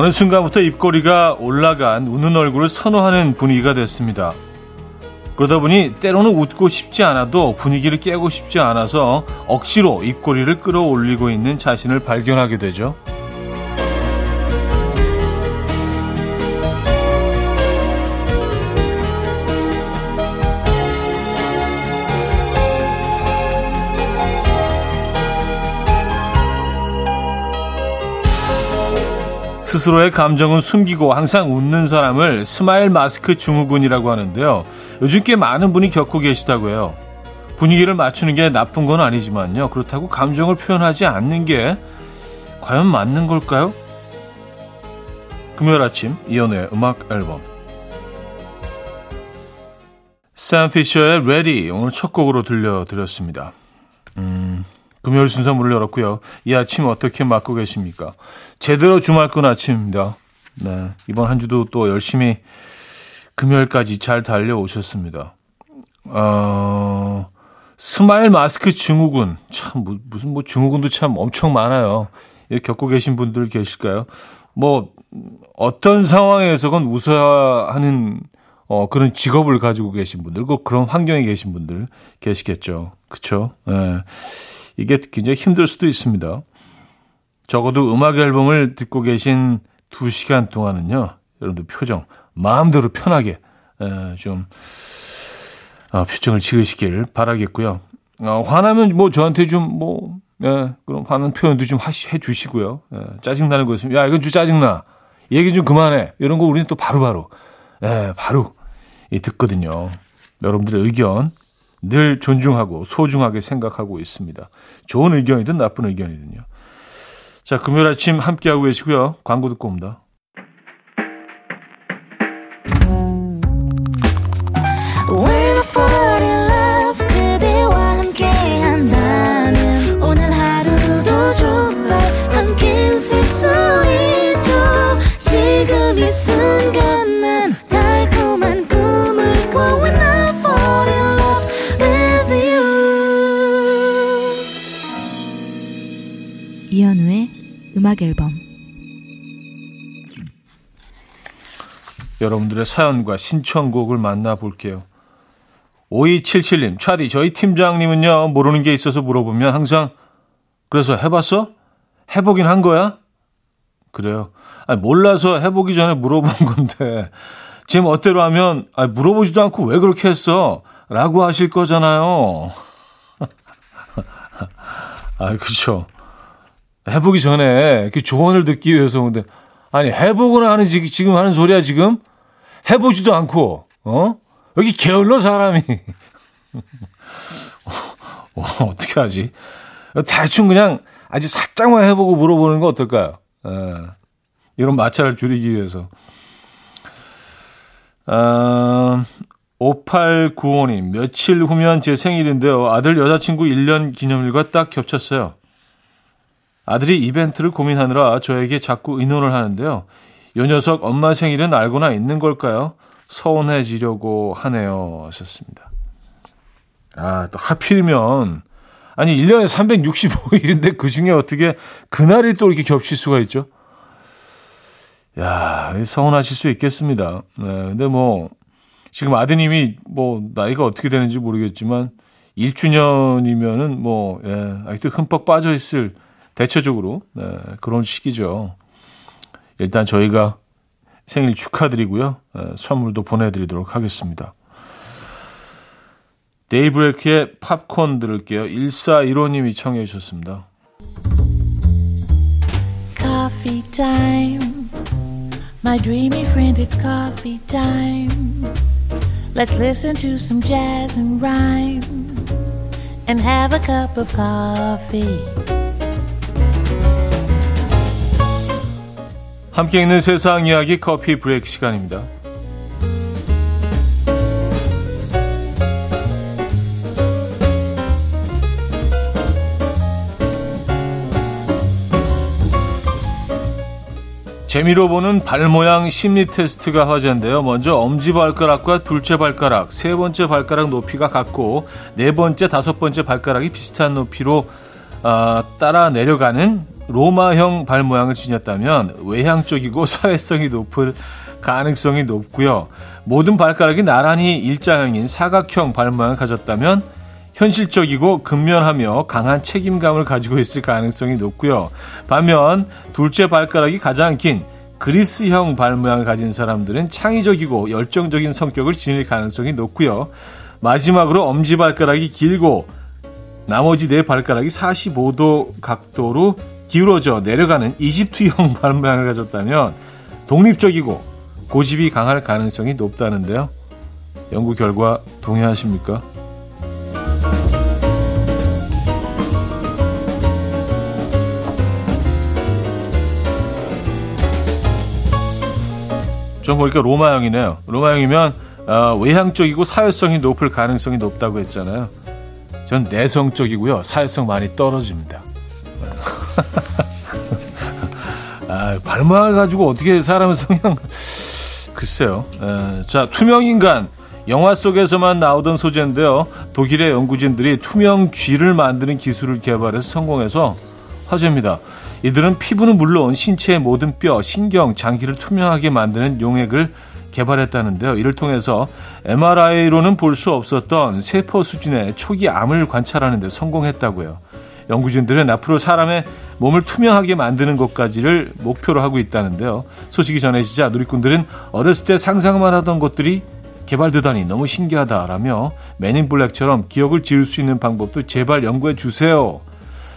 어느 순간부터 입꼬리가 올라간 웃는 얼굴을 선호하는 분위기가 됐습니다. 그러다 보니 때로는 웃고 싶지 않아도 분위기를 깨고 싶지 않아서 억지로 입꼬리를 끌어올리고 있는 자신을 발견하게 되죠. 스스로의 감정은 숨기고 항상 웃는 사람을 스마일 마스크 증후군이라고 하는데요. 요즘 꽤 많은 분이 겪고 계시다고 해요. 분위기를 맞추는 게 나쁜 건 아니지만요. 그렇다고 감정을 표현하지 않는 게 과연 맞는 걸까요? 금요일 아침 이현우의 음악 앨범 샘 피셔의 Ready 오늘 첫 곡으로 들려드렸습니다. 음, 금요일 순서 문을 열었고요. 이 아침 어떻게 맞고 계십니까? 제대로 주말권 아침입니다. 네, 이번 한 주도 또 열심히 금요일까지 잘 달려오셨습니다. 어, 스마일 마스크 증후군. 참, 무슨 뭐 증후군도 참 엄청 많아요. 이 겪고 계신 분들 계실까요? 뭐, 어떤 상황에서건 웃어야 하는, 어, 그런 직업을 가지고 계신 분들, 꼭 그런 환경에 계신 분들 계시겠죠. 그쵸? 예. 네. 이게 굉장히 힘들 수도 있습니다. 적어도 음악 앨범을 듣고 계신 두 시간 동안은요, 여러분들 표정, 마음대로 편하게, 에, 좀, 어, 표정을 지으시길 바라겠고요. 어, 화나면 뭐 저한테 좀 뭐, 예, 그럼 화는 표현도 좀 하시, 해 주시고요. 예, 짜증나는 거 있으면, 야, 이건 좀 짜증나. 얘기 좀 그만해. 이런 거 우리는 또 바로바로, 바로, 예, 바로, 이 듣거든요. 여러분들의 의견 늘 존중하고 소중하게 생각하고 있습니다. 좋은 의견이든 나쁜 의견이든요. 자, 금요일 아침 함께하고 계시고요. 광고 듣고 옵니다. 음 여러분들의 사연과 신청곡을 만나볼게요. 5277님, 차디, 저희 팀장님은요, 모르는 게 있어서 물어보면 항상, 그래서 해봤어? 해보긴 한 거야? 그래요. 아니, 몰라서 해보기 전에 물어본 건데, 지금 어때로 하면, 아니, 물어보지도 않고 왜 그렇게 했어? 라고 하실 거잖아요. 아, 그쵸. 해보기 전에 그 조언을 듣기 위해서 근데 아니 해보거나 하는 지금 하는 소리야 지금 해보지도 않고 어 여기 게을러 사람이 어, 어떻게 하지 대충 그냥 아주 살짝만 해보고 물어보는 거 어떨까요? 에, 예. 이런 마찰을 줄이기 위해서 아, 5895님 며칠 후면 제 생일인데요 아들 여자친구 1년 기념일과 딱 겹쳤어요. 아들이 이벤트를 고민하느라 저에게 자꾸 의논을 하는데요. 요 녀석 엄마 생일은 알고나 있는 걸까요? 서운해지려고 하네요. 하셨습니다. 아, 또 하필이면, 아니, 1년에 365일인데 그 중에 어떻게 그날이 또 이렇게 겹칠 수가 있죠? 야, 서운하실 수 있겠습니다. 네, 근데 뭐, 지금 아드님이 뭐, 나이가 어떻게 되는지 모르겠지만, 1주년이면은 뭐, 예, 아직도 흠뻑 빠져 있을 대체적으로 네, 그런 시기죠. 일단 저희가 생일 축하드리고요. 네, 선물도 보내드리도록 하겠습니다. 데이브레이크의 팝콘 들을게요. 1415님이 청해 주셨습니다. Coffee time. My dreamy friend, it's coffee time. Let's listen to some jazz and rhyme and have a cup of coffee. 함께 있는 세상 이야기 커피 브레이크 시간입니다. 재미로 보는 발 모양 심리 테스트가 화제인데요. 먼저 엄지발가락과 둘째 발가락, 세 번째 발가락 높이가 같고 네 번째, 다섯 번째 발가락이 비슷한 높이로 어, 따라 내려가는 로마형 발 모양을 지녔다면 외향적이고 사회성이 높을 가능성이 높고요. 모든 발가락이 나란히 일자형인 사각형 발 모양을 가졌다면 현실적이고 근면하며 강한 책임감을 가지고 있을 가능성이 높고요. 반면 둘째 발가락이 가장 긴 그리스형 발 모양을 가진 사람들은 창의적이고 열정적인 성격을 지닐 가능성이 높고요. 마지막으로 엄지발가락이 길고 나머지 네 발가락이 45도 각도로 기울어져 내려가는 이집트형 발 모양을 가졌다면 독립적이고 고집이 강할 가능성이 높다는데요. 연구 결과 동의하십니까? 좀 보니까 로마형이네요. 로마형이면 어, 외향적이고 사회성이 높을 가능성이 높다고 했잖아요. 전 내성적이고요. 사회성 많이 떨어집니다. 아, 발말 가지고 어떻게 사람의 성향 글쎄요. 에, 자, 투명 인간 영화 속에서만 나오던 소재인데요. 독일의 연구진들이 투명 쥐를 만드는 기술을 개발해서 성공해서 화제입니다. 이들은 피부는 물론 신체의 모든 뼈, 신경, 장기를 투명하게 만드는 용액을 개발했다는데요. 이를 통해서 MRI로는 볼 수 없었던 세포 수준의 초기 암을 관찰하는 데 성공했다고요. 연구진들은 앞으로 사람의 몸을 투명하게 만드는 것까지를 목표로 하고 있다는데요. 소식이 전해지자 누리꾼들은 어렸을 때 상상만 하던 것들이 개발되다니 너무 신기하다라며 맨인 블랙처럼 기억을 지울 수 있는 방법도 제발 연구해 주세요.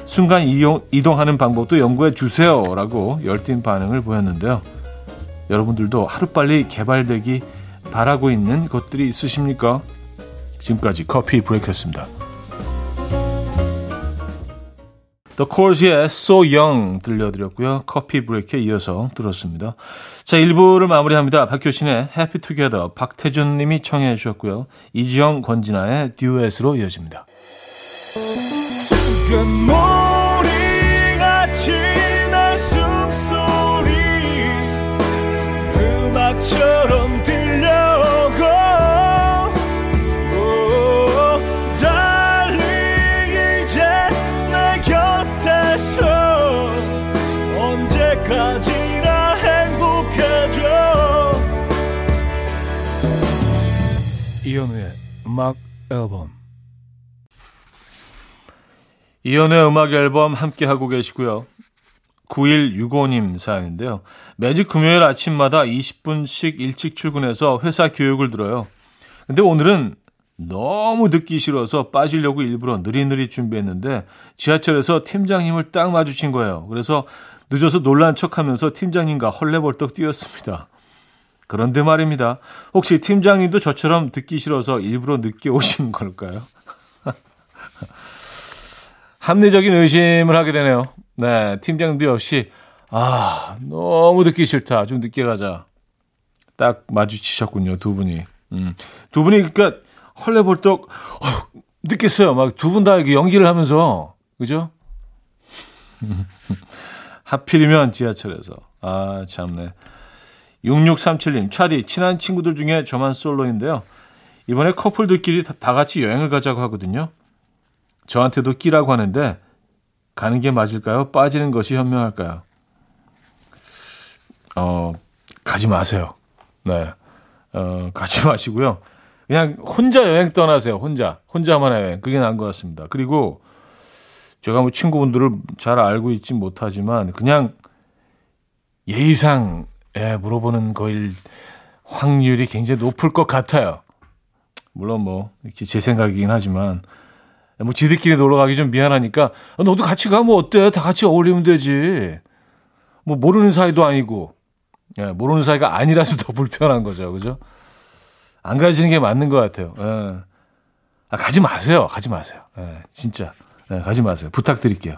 순간 이용, 이동하는 방법도 연구해 주세요라고 열띤 반응을 보였는데요. 여러분들도 하루빨리 개발되기 바라고 있는 것들이 있으십니까? 지금까지 커피 브레이크였습니다. The Course의 So Young 들려드렸고요. 커피 브레이크에 이어서 들었습니다. 자, 1부를 마무리합니다. 박효신의 Happy Together 박태준 님이 청해 주셨고요. 이지영 권진아의 듀엣으로 이어집니다. 금 이현우의 음악 앨범 이연의 음악 앨범 함께 하고 계시고요. 9165님 사연인데요. 매주 금요일 아침마다 20분씩 일찍 출근해서 회사 교육을 들어요. 근데 오늘은 너무 듣기 싫어서 빠지려고 일부러 느리느리 준비했는데 지하철에서 팀장님을 딱 마주친 거예요. 그래서 늦어서 놀란 척 하면서 팀장님과 헐레벌떡 뛰었습니다. 그런데 말입니다. 혹시 팀장님도 저처럼 듣기 싫어서 일부러 늦게 오신 걸까요? 합리적인 의심을 하게 되네요. 네, 팀장도 역시 아 너무 듣기 싫다. 좀 늦게 가자. 딱 마주치셨군요, 두 분이. 음, 두 분이 그러니까 헐레벌떡 어, 늦겠어요. 막 두 분 다 연기를 하면서 그죠? 하필이면 지하철에서 아 참네. 6637님, 차디, 친한 친구들 중에 저만 솔로인데요. 이번에 커플들끼리 다 같이 여행을 가자고 하거든요. 저한테도 끼라고 하는데 가는 게 맞을까요? 빠지는 것이 현명할까요? 어, 가지 마세요. 네. 어, 가지 마시고요. 그냥 혼자 여행 떠나세요. 혼자. 혼자만 여행. 그게 나은 것 같습니다. 그리고 제가 뭐 친구분들을 잘 알고 있지 못하지만 그냥 예의상 예, 물어보는 거일 확률이 굉장히 높을 것 같아요. 물론 뭐 이렇게 제 생각이긴 하지만 뭐 지들끼리 놀러 가기 좀 미안하니까 아, 너도 같이 가면 어때? 다 같이 어울리면 되지. 뭐 모르는 사이도 아니고 예, 모르는 사이가 아니라서 더 불편한 거죠, 그죠? 안 가시는 게 맞는 것 같아요. 예. 아, 가지 마세요, 가지 마세요. 예, 진짜 예, 가지 마세요. 부탁드릴게요.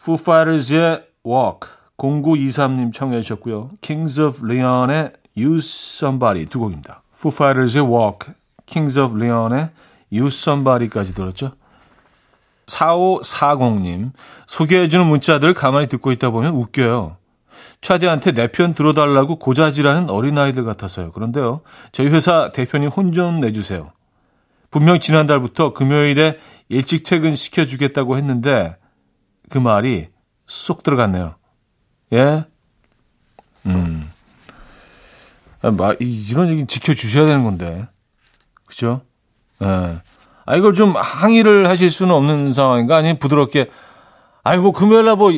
Foo Fighters의 Walk 0923님 청해 주셨고요. Kings of Leon의 Use Somebody 두 곡입니다. Foo Fighters의 Walk Kings of Leon의 You Somebody까지 들었죠. 4540님, 소개해주는 문자들 가만히 듣고 있다 보면 웃겨요. 차디한테 내 편 들어달라고 고자질하는 어린아이들 같아서요. 그런데요, 저희 회사 대표님 혼 좀 내주세요. 분명 지난달부터 금요일에 일찍 퇴근시켜주겠다고 했는데 그 말이 쏙 들어갔네요. 예? 음. 아, 마, 이런 얘기 지켜주셔야 되는 건데. 그죠? 예. 아, 이걸 좀 항의를 하실 수는 없는 상황인가? 아니면 부드럽게, 아이, 뭐, 금요일날 뭐,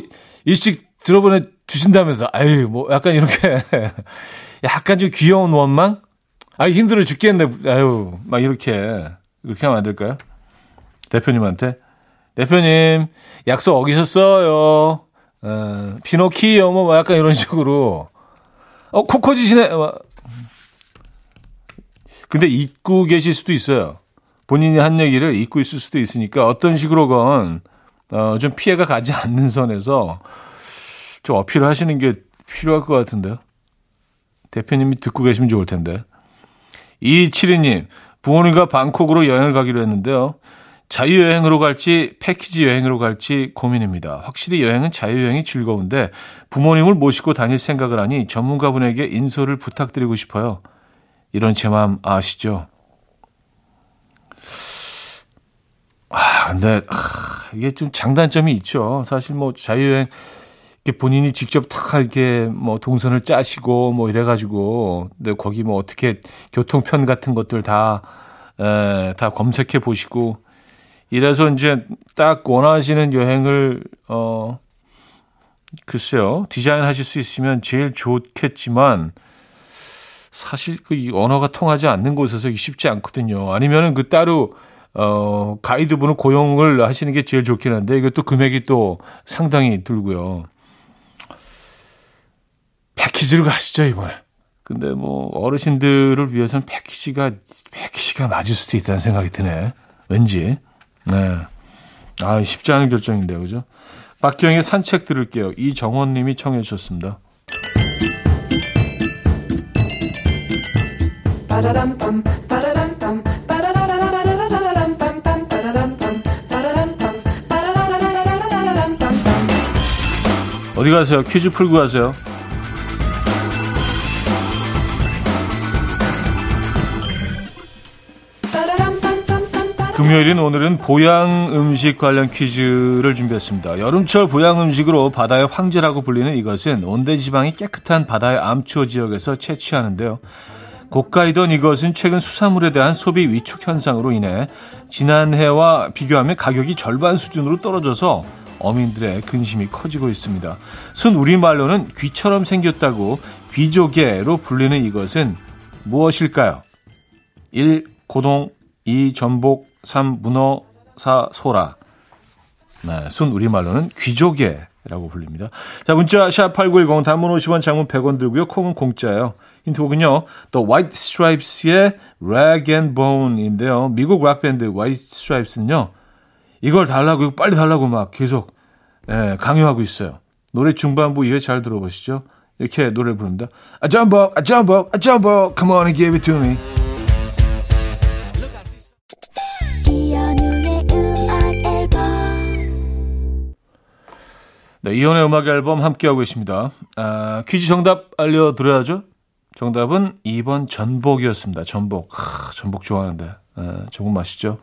일찍 들어보내 주신다면서, 아유, 뭐, 약간 이렇게, 약간 좀 귀여운 원망? 아, 힘들어 죽겠네. 아유, 막 이렇게, 이렇게 하면 안 될까요? 대표님한테. 대표님, 약속 어기셨어요. 어, 피노키오, 뭐, 약간 이런 식으로. 어, 코코지시네. 근데 잊고 계실 수도 있어요. 본인이 한 얘기를 잊고 있을 수도 있으니까 어떤 식으로건 어, 좀 피해가 가지 않는 선에서 좀 어필을 하시는 게 필요할 것 같은데요. 대표님이 듣고 계시면 좋을 텐데. 이칠이님, 부모님과 방콕으로 여행을 가기로 했는데요. 자유여행으로 갈지 패키지 여행으로 갈지 고민입니다. 확실히 여행은 자유여행이 즐거운데 부모님을 모시고 다닐 생각을 하니 전문가분에게 인솔을 부탁드리고 싶어요. 이런 제 마음 아시죠? 아, 근데 아, 이게 좀 장단점이 있죠. 사실 뭐 자유여행 이렇게 본인이 직접 다 이렇게 뭐 동선을 짜시고 뭐 이래가지고 근데 거기 뭐 어떻게 교통편 같은 것들 다 에, 다 검색해 보시고 이래서 이제 딱 원하시는 여행을 어 글쎄요 디자인하실 수 있으면 제일 좋겠지만 사실 그 언어가 통하지 않는 곳에서 쉽지 않거든요. 아니면은 그 따로 어 가이드분을 고용을 하시는 게 제일 좋긴 한데 이것도 금액이 또 상당히 들고요. 패키지로 가시죠 이번에. 근데 뭐 어르신들을 위해서는 패키지가 패키지가 맞을 수도 있다는 생각이 드네. 왠지. 네. 아, 쉽지 않은 결정인데요. 그죠? 박경의 산책 들을게요. 이정원 님이 청해 주셨습니다. 어디 가세요? 퀴즈 풀고 가세요. 금요일인 오늘은 보양 음식 관련 퀴즈를 준비했습니다. 여름철 보양 음식으로 바다의 황제라고 불리는 이것은 온대 지방이 깨끗한 바다의 암초 지역에서 채취하는데요. 고가이던 이것은 최근 수산물에 대한 소비 위축 현상으로 인해 지난해와 비교하면 가격이 절반 수준으로 떨어져서 어민들의 근심이 커지고 있습니다. 순 우리말로는 귀처럼 생겼다고 귀조개로 불리는 이것은 무엇일까요? 1. 고동 2. 전복 3. 문어 4. 소라 네, 순 우리말로는 귀조개라고 불립니다. 자, 문자 샵8910 단문 50원 장문 100원 들고요. 콩은 공짜예요. 힌트곡은요. The White Stripes의 Rag and Bone인데요. 미국 락밴드 White Stripes는요. 이걸 달라고 빨리 달라고 막 계속 예, 강요하고 있어요. 노래 중반부 이해 잘 들어보시죠. 이렇게 노래를 부릅니다. A jumbo, a jumbo, a jumbo, come on and give it to me. 네, 이혼의 음악 앨범 함께하고 계십니다. 아, 퀴즈 정답 알려드려야죠. 정답은 2번 전복이었습니다. 전복. 하, 전복 좋아하는데. 에, 전복 맛있죠?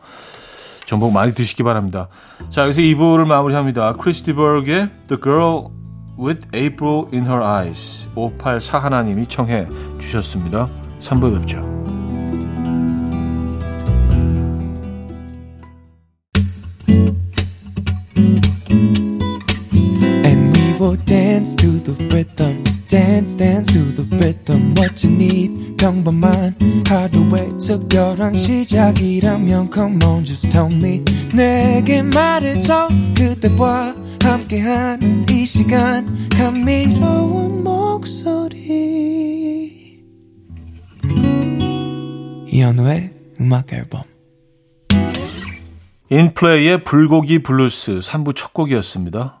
전복 많이 드시기 바랍니다. 자, 여기서 2부를 마무리합니다. 크리스티버그의 The Girl with April in Her Eyes 584 하나님이 청해 주셨습니다. 3부 뵙죠. Dance to the rhythm dance dance to the rhythm what you need 평범한 하루의 특별한 시작이라면 come on just tell me 내게 말해줘 그대와 함께한 이 시간 감미로운 목소리 이현우의 음악 앨범 인플레이의 불고기 블루스 3부 첫 곡이었습니다.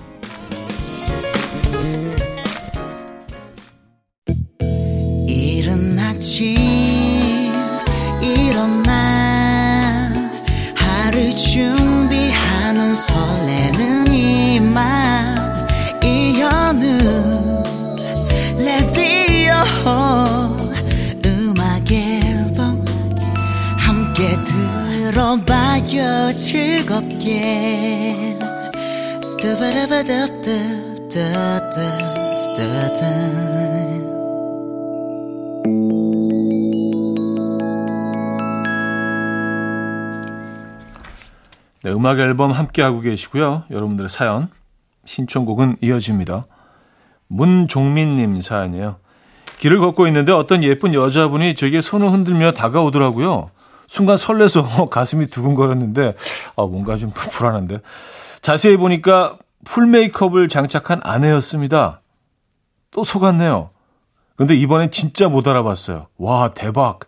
네, 음악 앨범 함께하고 계시고요. 여러분들의 사연, 신청곡은 이어집니다. 문종민님 사연이에요. 길을 걷고 있는데 어떤 예쁜 여자분이 저에게 손을 흔들며 다가오더라고요. 순간 설레서 가슴이 두근거렸는데 아, 뭔가 좀 불안한데. 자세히 보니까 풀 메이크업을 장착한 아내였습니다. 또 속았네요. 근데 이번엔 진짜 못 알아봤어요. 와, 대박.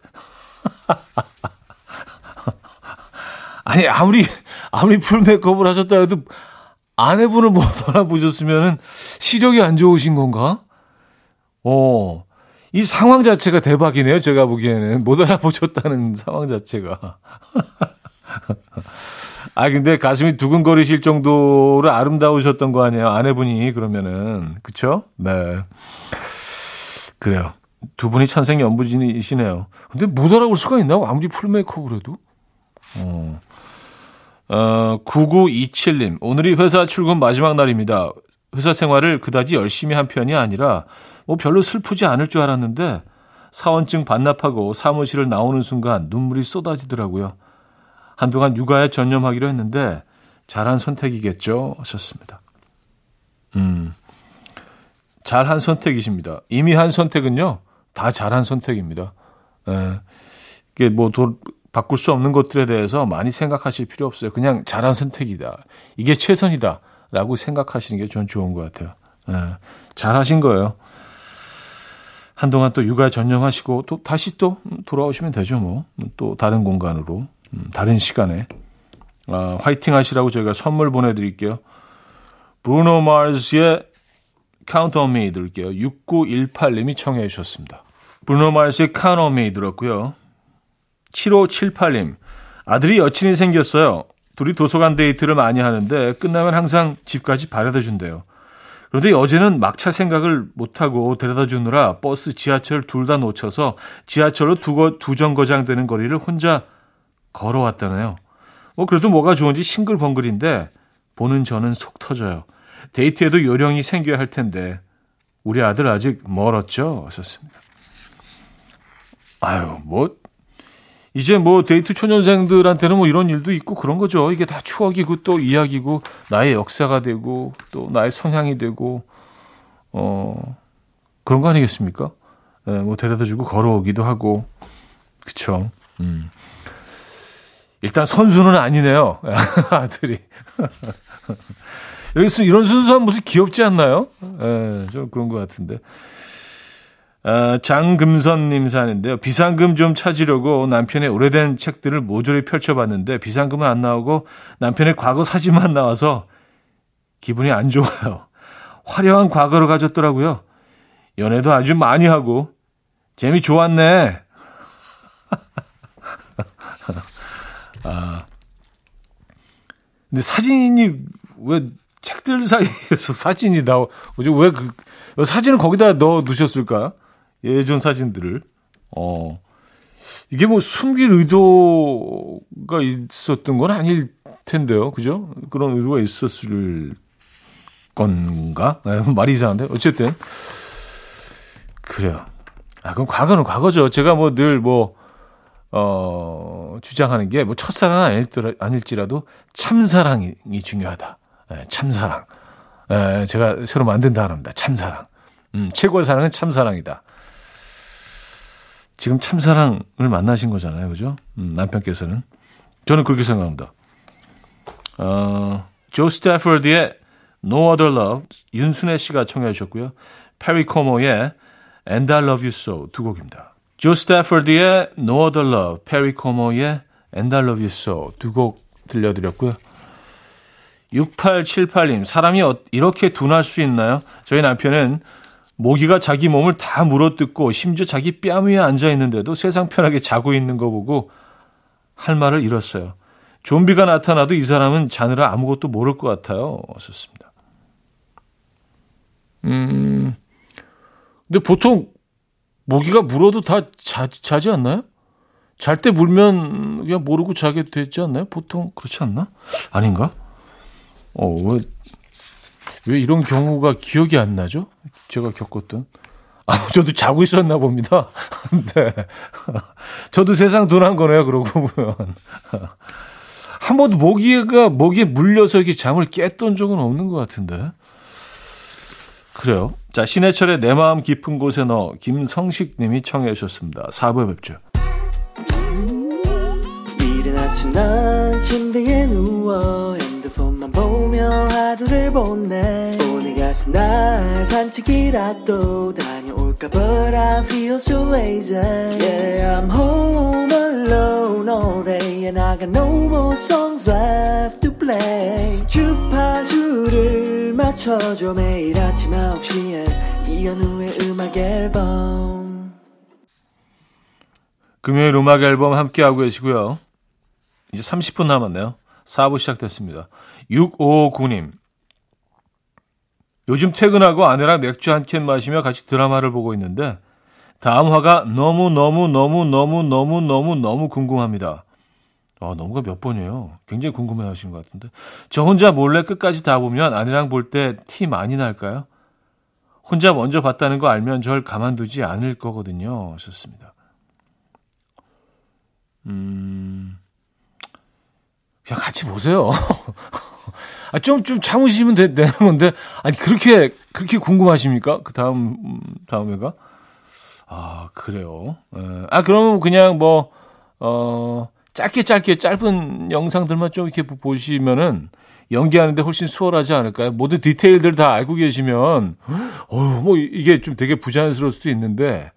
아니, 아무리, 아무리 풀 메이크업을 하셨다 해도 아내분을 못 알아보셨으면 시력이 안 좋으신 건가? 어, 이 상황 자체가 대박이네요. 제가 보기에는 못 알아보셨다는 상황 자체가. 아 근데 가슴이 두근거리실 정도로 아름다우셨던 거 아니에요. 아내분이 그러면은 그쵸? 네. 그래요. 두 분이 천생연분이시네요. 근데 못 알아볼 수가 있나요? 아무리 풀 메이크업을 해도. 어. 어, 9927님. 오늘이 회사 출근 마지막 날입니다. 회사 생활을 그다지 열심히 한 편이 아니라 뭐 별로 슬프지 않을 줄 알았는데 사원증 반납하고 사무실을 나오는 순간 눈물이 쏟아지더라고요. 한동안 육아에 전념하기로 했는데 잘한 선택이겠죠. 하셨습니다. 음. 잘한 선택이십니다. 이미 한 선택은요. 다 잘한 선택입니다. 예. 이게 뭐 도, 바꿀 수 없는 것들에 대해서 많이 생각하실 필요 없어요. 그냥 잘한 선택이다. 이게 최선이다. 라고 생각하시는 게 전 좋은 것 같아요. 예. 잘 하신 거예요. 한동안 또 육아 전념하시고 또 다시 또 돌아오시면 되죠 뭐. 또 다른 공간으로 음, 다른 시간에 아, 화이팅 하시라고 저희가 선물 보내드릴게요. 브루노 마르스의 Count on Me 들을게요. 6918님이 청해 주셨습니다. 브루노 마르스의 Count on Me 들었고요. 7578님 아들이 여친이 생겼어요. 둘이 도서관 데이트를 많이 하는데 끝나면 항상 집까지 바래다 준대요. 그런데 어제는 막차 생각을 못하고 데려다 주느라 버스, 지하철 둘 다 놓쳐서 지하철로 두, 두 정거장 되는 거리를 혼자 걸어왔다네요. 뭐 그래도 뭐가 좋은지 싱글벙글인데 보는 저는 속 터져요. 데이트에도 요령이 생겨야 할 텐데 우리 아들 아직 멀었죠? 하셨습니다. 아유, 뭐 이제 뭐 데이트 초년생들한테는 뭐 이런 일도 있고 그런 거죠. 이게 다 추억이고 또 이야기고 나의 역사가 되고 또 나의 성향이 되고 어 그런 거 아니겠습니까? 네, 뭐 데려다 주고 걸어오기도 하고 그쵸. 음. 일단 선수는 아니네요. 아들이. 여기서 이런 순수한 모습 귀엽지 않나요? 예, 네, 좀 그런 것 같은데. 어, 장금선님 사는데요. 비상금 좀 찾으려고 남편의 오래된 책들을 모조리 펼쳐봤는데 비상금은 안 나오고 남편의 과거 사진만 나와서 기분이 안 좋아요. 화려한 과거를 가졌더라고요. 연애도 아주 많이 하고 재미 좋았네. 아, 근데 사진이 왜 책들 사이에서 사진이 나오, 왜 그, 사진을 거기다 넣어 두셨을까? 예전 사진들을. 어. 이게 뭐 숨길 의도가 있었던 건 아닐 텐데요. 그죠? 그런 의도가 있었을 건가? 네, 말이 이상한데. 어쨌든. 그래요. 아, 그럼 과거는 과거죠. 제가 뭐 늘 뭐, 어, 주장하는 게 뭐 첫사랑은 아닐지라도 참사랑이 중요하다. 예, 참사랑. 예, 제가 새로 만든 단어입니다. 참사랑. 음, 최고의 사랑은 참사랑이다. 지금 참사랑을 만나신 거잖아요. 그죠? 음, 남편께서는. 저는 그렇게 생각합니다. 어, 조 스태퍼드의 No Other Love, 윤순애 씨가 청해 주셨고요. 페리 코모의 And I Love You So 두 곡입니다. 조 스태퍼드의 No Other Love, 페리 코모의 And I Love You So 두 곡 들려드렸고요. 6878님, 사람이 어, 이렇게 둔할 수 있나요? 저희 남편은 모기가 자기 몸을 다 물어뜯고 심지어 자기 뺨 위에 앉아 있는데도 세상 편하게 자고 있는 거 보고 할 말을 잃었어요. 좀비가 나타나도 이 사람은 자느라 아무것도 모를 것 같아요. 썼습니다. 음, 근데 보통 모기가 물어도 다 자, 자지 않나요? 잘 때 물면 그냥 모르고 자게 되지 않나요? 보통 그렇지 않나? 아닌가? 어, 왜, 왜 이런 경우가 기억이 안 나죠? 제가 겪었던. 아, 저도 자고 있었나 봅니다. 네. 저도 세상 둔한 거네요, 그러고 보면. 한 번도 모기가, 모기에 물려서 이렇게 잠을 깼던 적은 없는 것 같은데. 그래요. 자, 신해철의 내 마음 깊은 곳에 넣어 김성식 님이 청해 주셨습니다. 4부에 뵙죠. 이른 아침 난 침대에 누워 핸드폰만 보며 하루를 보내 날 산책이라도 다녀올까 But I feel so lazy Yeah, I'm home alone all day And I got no more songs left to play 주파수를 맞춰줘 매일 아침 9시에 이현우의 음악 앨범 금요일 음악 앨범 함께하고 계시고요. 이제 30분 남았네요. 4부 시작됐습니다. 6559님. 요즘 퇴근하고 아내랑 맥주 한 캔 마시며 같이 드라마를 보고 있는데 다음 화가 너무너무너무너무너무너무너무 너무 궁금합니다. 아, 너무가 몇 번이에요. 굉장히 궁금해 하시는 것 같은데. 저 혼자 몰래 끝까지 다 보면 아내랑 볼 때 티 많이 날까요? 혼자 먼저 봤다는 거 알면 절 가만두지 않을 거거든요. 하셨습니다. 음, 그냥 같이 보세요. 아, 좀, 좀 참으시면 되, 는 건데, 아니, 그렇게, 그렇게 궁금하십니까? 그 다음, 다음 회가? 아, 그래요. 에, 예. 아, 그러면 그냥 뭐, 어, 짧게 짧게 짧은 영상들만 좀 이렇게 보시면은 연기하는데 훨씬 수월하지 않을까요? 모든 디테일들 다 알고 계시면, 어우, 뭐, 이게 좀 되게 부자연스러울 수도 있는데,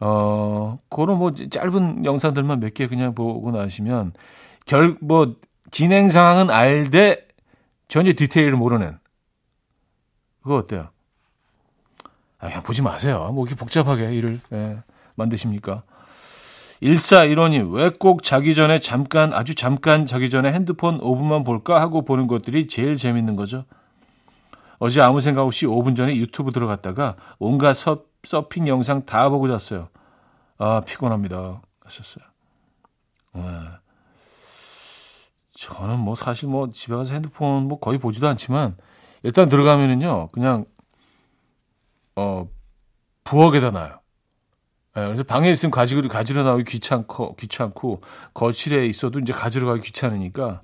어, 그런 뭐 짧은 영상들만 몇 개 그냥 보고 나시면, 결, 뭐, 진행 상황은 알되 전혀 디테일을 모르는. 그거 어때요? 아, 그냥 보지 마세요. 뭐 이렇게 복잡하게 일을 예, 만드십니까? 1415님, 왜꼭 자기 전에 잠깐, 아주 잠깐 자기 전에 핸드폰 5분만 볼까 하고 보는 것들이 제일 재밌는 거죠. 어제 아무 생각 없이 5분 전에 유튜브 들어갔다가 온갖 서, 서핑 영상 다 보고 잤어요. 아, 피곤합니다. 하셨어요. 네. 저는 뭐 사실 뭐 집에 가서 핸드폰 뭐 거의 보지도 않지만 일단 들어가면은요 그냥 어 부엌에다 놔요. 네, 그래서 방에 있으면 가지고 가지러 나오기 귀찮고 귀찮고 거실에 있어도 이제 가지러 가기 귀찮으니까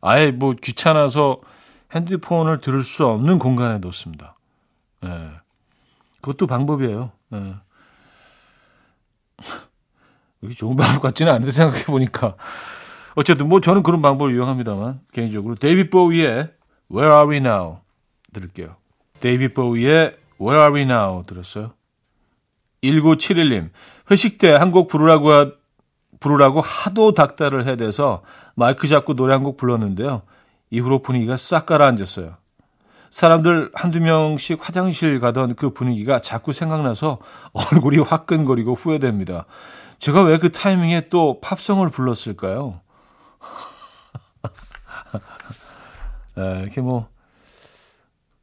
아예 뭐 귀찮아서 핸드폰을 들을 수 없는 공간에 놓습니다. 네. 그것도 방법이에요. 네. 여기 좋은 방법 같지는 않은데 생각해 보니까 어쨌든 뭐 저는 그런 방법을 이용합니다만 개인적으로 데이비 보위의 Where Are We Now 들을게요. 데이비 보위의 Where Are We Now 들었어요. 1971님 회식 때 한 곡 부르라고 하, 부르라고 하도 닥달을 해대서 마이크 잡고 노래 한 곡 불렀는데요. 이후로 분위기가 싹 가라앉았어요. 사람들 한두 명씩 화장실 가던 그 분위기가 자꾸 생각나서 얼굴이 화끈거리고 후회됩니다. 제가 왜 그 타이밍에 또 팝송을 불렀을까요? 에, 이렇게 뭐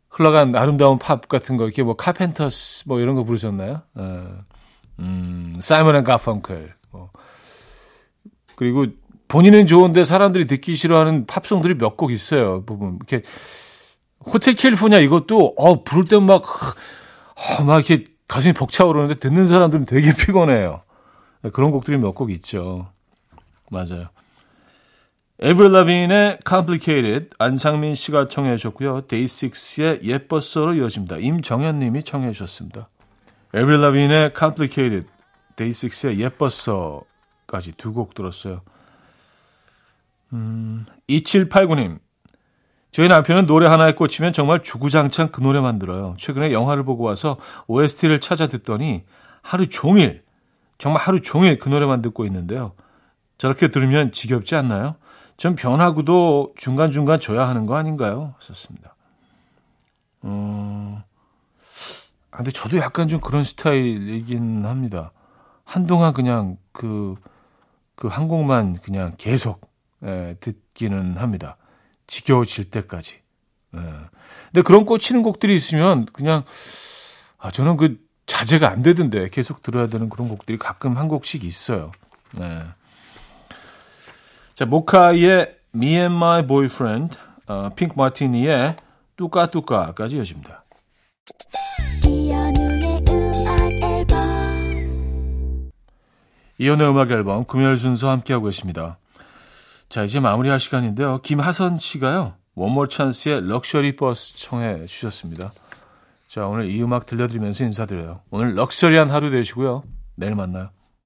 흘러간 아름다운 팝 같은 거 이렇게 뭐 카펜터스 뭐 이런 거 부르셨나요? 에, 음, 사이먼 앤 가펑클. 뭐. 그리고 본인은 좋은데 사람들이 듣기 싫어하는 팝송들이 몇 곡 있어요. 부분 이렇게 호텔 캘리포니아 이것도 어 부를 때막 어, 막 이렇게 가슴이 벅차오르는데 듣는 사람들은 되게 피곤해요. 그런 곡들이 몇 곡 있죠. 맞아요. 에브리 라빈의 Complicated 안상민 씨가 청해 주셨고요. 데이식스의 예뻤어로 이어집니다. 임정현 님이 청해 주셨습니다. 에브리 라빈의 Complicated, 데이식스의 예뻤어까지 두 곡 들었어요. 음, 2789님. 저희 남편은 노래 하나에 꽂히면 정말 주구장창 그 노래만 들어요. 최근에 영화를 보고 와서 OST를 찾아 듣더니 하루 종일, 정말 하루 종일 그 노래만 듣고 있는데요. 저렇게 들으면 지겹지 않나요? 전 변하고도 중간중간 줘야 하는 거 아닌가요? 썼습니다. 어, 아, 근데 저도 약간 좀 그런 스타일이긴 합니다. 한동안 그냥 그, 그한 곡만 그냥 계속, 예, 듣기는 합니다. 지겨워질 때까지. 예. 근데 그런 꽂히는 곡들이 있으면 그냥, 아, 저는 그 자제가 안 되던데 계속 들어야 되는 그런 곡들이 가끔 한 곡씩 있어요. 네. 자, 모카의 Me and My Boyfriend, 어, 핑크 마티니의 Tuca Tuca까지 이어집니다. 앨범 이현우의 음악 앨범 금요일 순서 함께하고 계십니다. 자, 이제 마무리할 시간인데요. 김하선 씨가요. 원모어찬스의 럭셔리 버스 청해 주셨습니다. 자, 오늘 이 음악 들려드리면서 인사드려요. 오늘 럭셔리한 하루 되시고요. 내일 만나요.